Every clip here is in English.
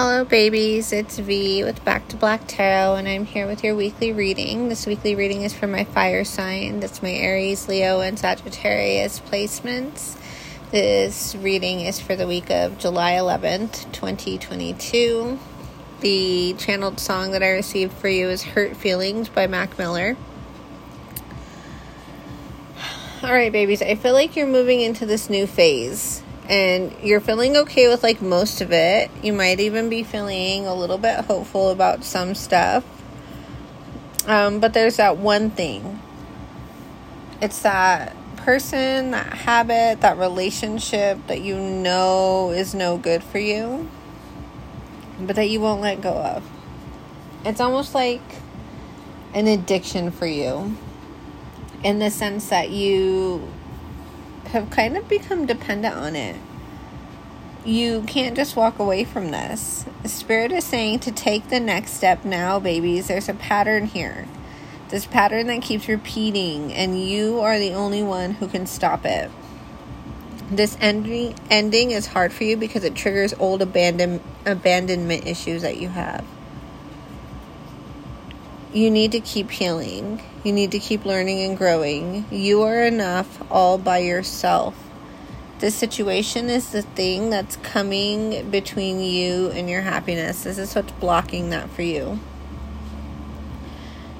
Hello, babies. It's V with Back to Black Tarot, and I'm here with your weekly reading. This weekly reading is for my fire sign. That's my Aries, Leo, and Sagittarius placements. This reading is for the week of July 11th, 2022. The channeled song that I received for you is Hurt Feelings by Mac Miller. All right, babies, I feel like you're moving into this new phase and you're feeling okay with like most of it. You might even be feeling a little bit hopeful about some stuff. Um, but there's that one thing. It's that person, that habit, that relationship that you know is no good for you, but that you won't let go of. It's almost like an addiction for you in the sense that you have kind of become dependent on it. You can't just walk away from this. Spirit is saying to take the next step now, babies. There's a pattern here. This pattern that keeps repeating, and you are the only one who can stop it. This ending ending is hard for you because it triggers old abandon, abandonment issues that you have you need to keep healing. You need to keep learning and growing. You are enough all by yourself. This situation is the thing that's coming between you and your happiness. This is what's blocking that for you.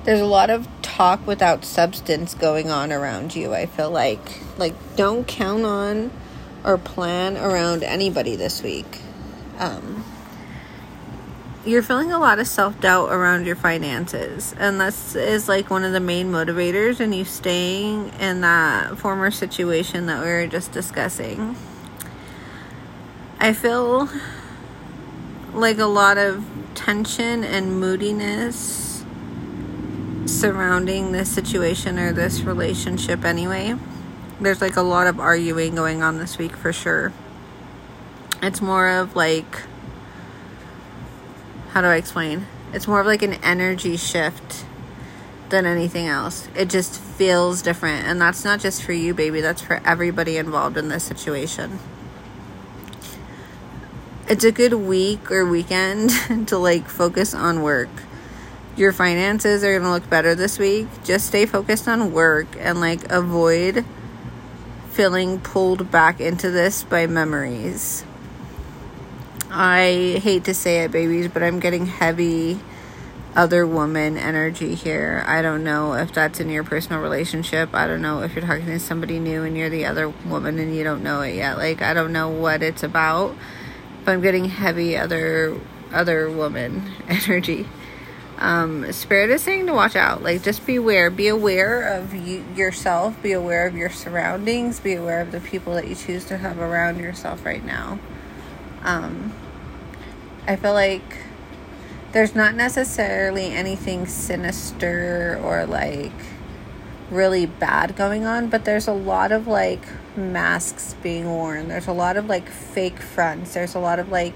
There's a lot of talk without substance going on around you, I feel like. Like, don't count on or plan around anybody this week. Um, you're feeling a lot of self doubt around your finances, and this is like one of the main motivators in you staying in that former situation that we were just discussing. I feel like a lot of tension and moodiness surrounding this situation or this relationship, anyway. There's like a lot of arguing going on this week for sure. It's more of like how do I explain? It's more of like an energy shift than anything else. It just feels different. And that's not just for you, baby, that's for everybody involved in this situation. It's a good week or weekend to like focus on work. Your finances are going to look better this week. Just stay focused on work and like avoid feeling pulled back into this by memories. I hate to say it, babies, but I'm getting heavy other woman energy here. I don't know if that's in your personal relationship. I don't know if you're talking to somebody new and you're the other woman and you don't know it yet. Like I don't know what it's about, but I'm getting heavy other other woman energy. Um, Spirit is saying to watch out. Like just be aware. Be aware of you, yourself. Be aware of your surroundings. Be aware of the people that you choose to have around yourself right now. Um, I feel like there's not necessarily anything sinister or like really bad going on, but there's a lot of like masks being worn. There's a lot of like fake fronts. There's a lot of like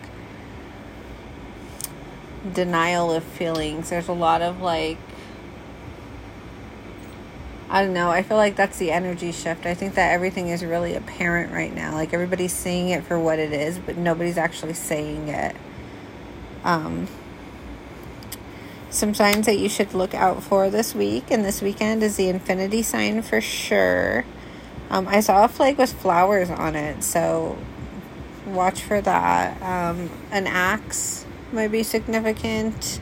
denial of feelings. There's a lot of like I don't know. I feel like that's the energy shift. I think that everything is really apparent right now. Like everybody's seeing it for what it is, but nobody's actually saying it. Um, some signs that you should look out for this week and this weekend is the infinity sign for sure. Um, I saw a flag with flowers on it, so watch for that. Um, an axe might be significant.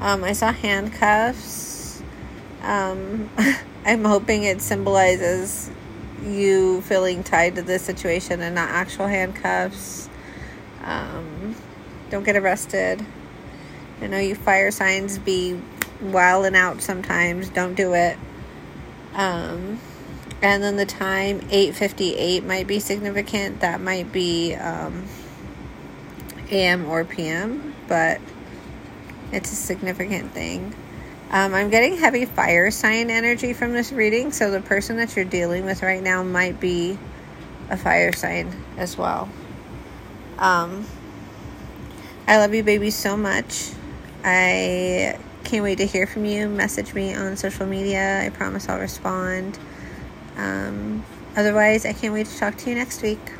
Um, I saw handcuffs. I'm hoping it symbolizes you feeling tied to this situation and not actual handcuffs. Um, don't get arrested. I know you fire signs be wilding out sometimes. Don't do it. Um, and then the time 8:58 might be significant. That might be um, AM or PM, but it's a significant thing. Um, I'm getting heavy fire sign energy from this reading, so the person that you're dealing with right now might be a fire sign as well. Um, I love you, baby, so much. I can't wait to hear from you. Message me on social media. I promise I'll respond. Um, otherwise, I can't wait to talk to you next week.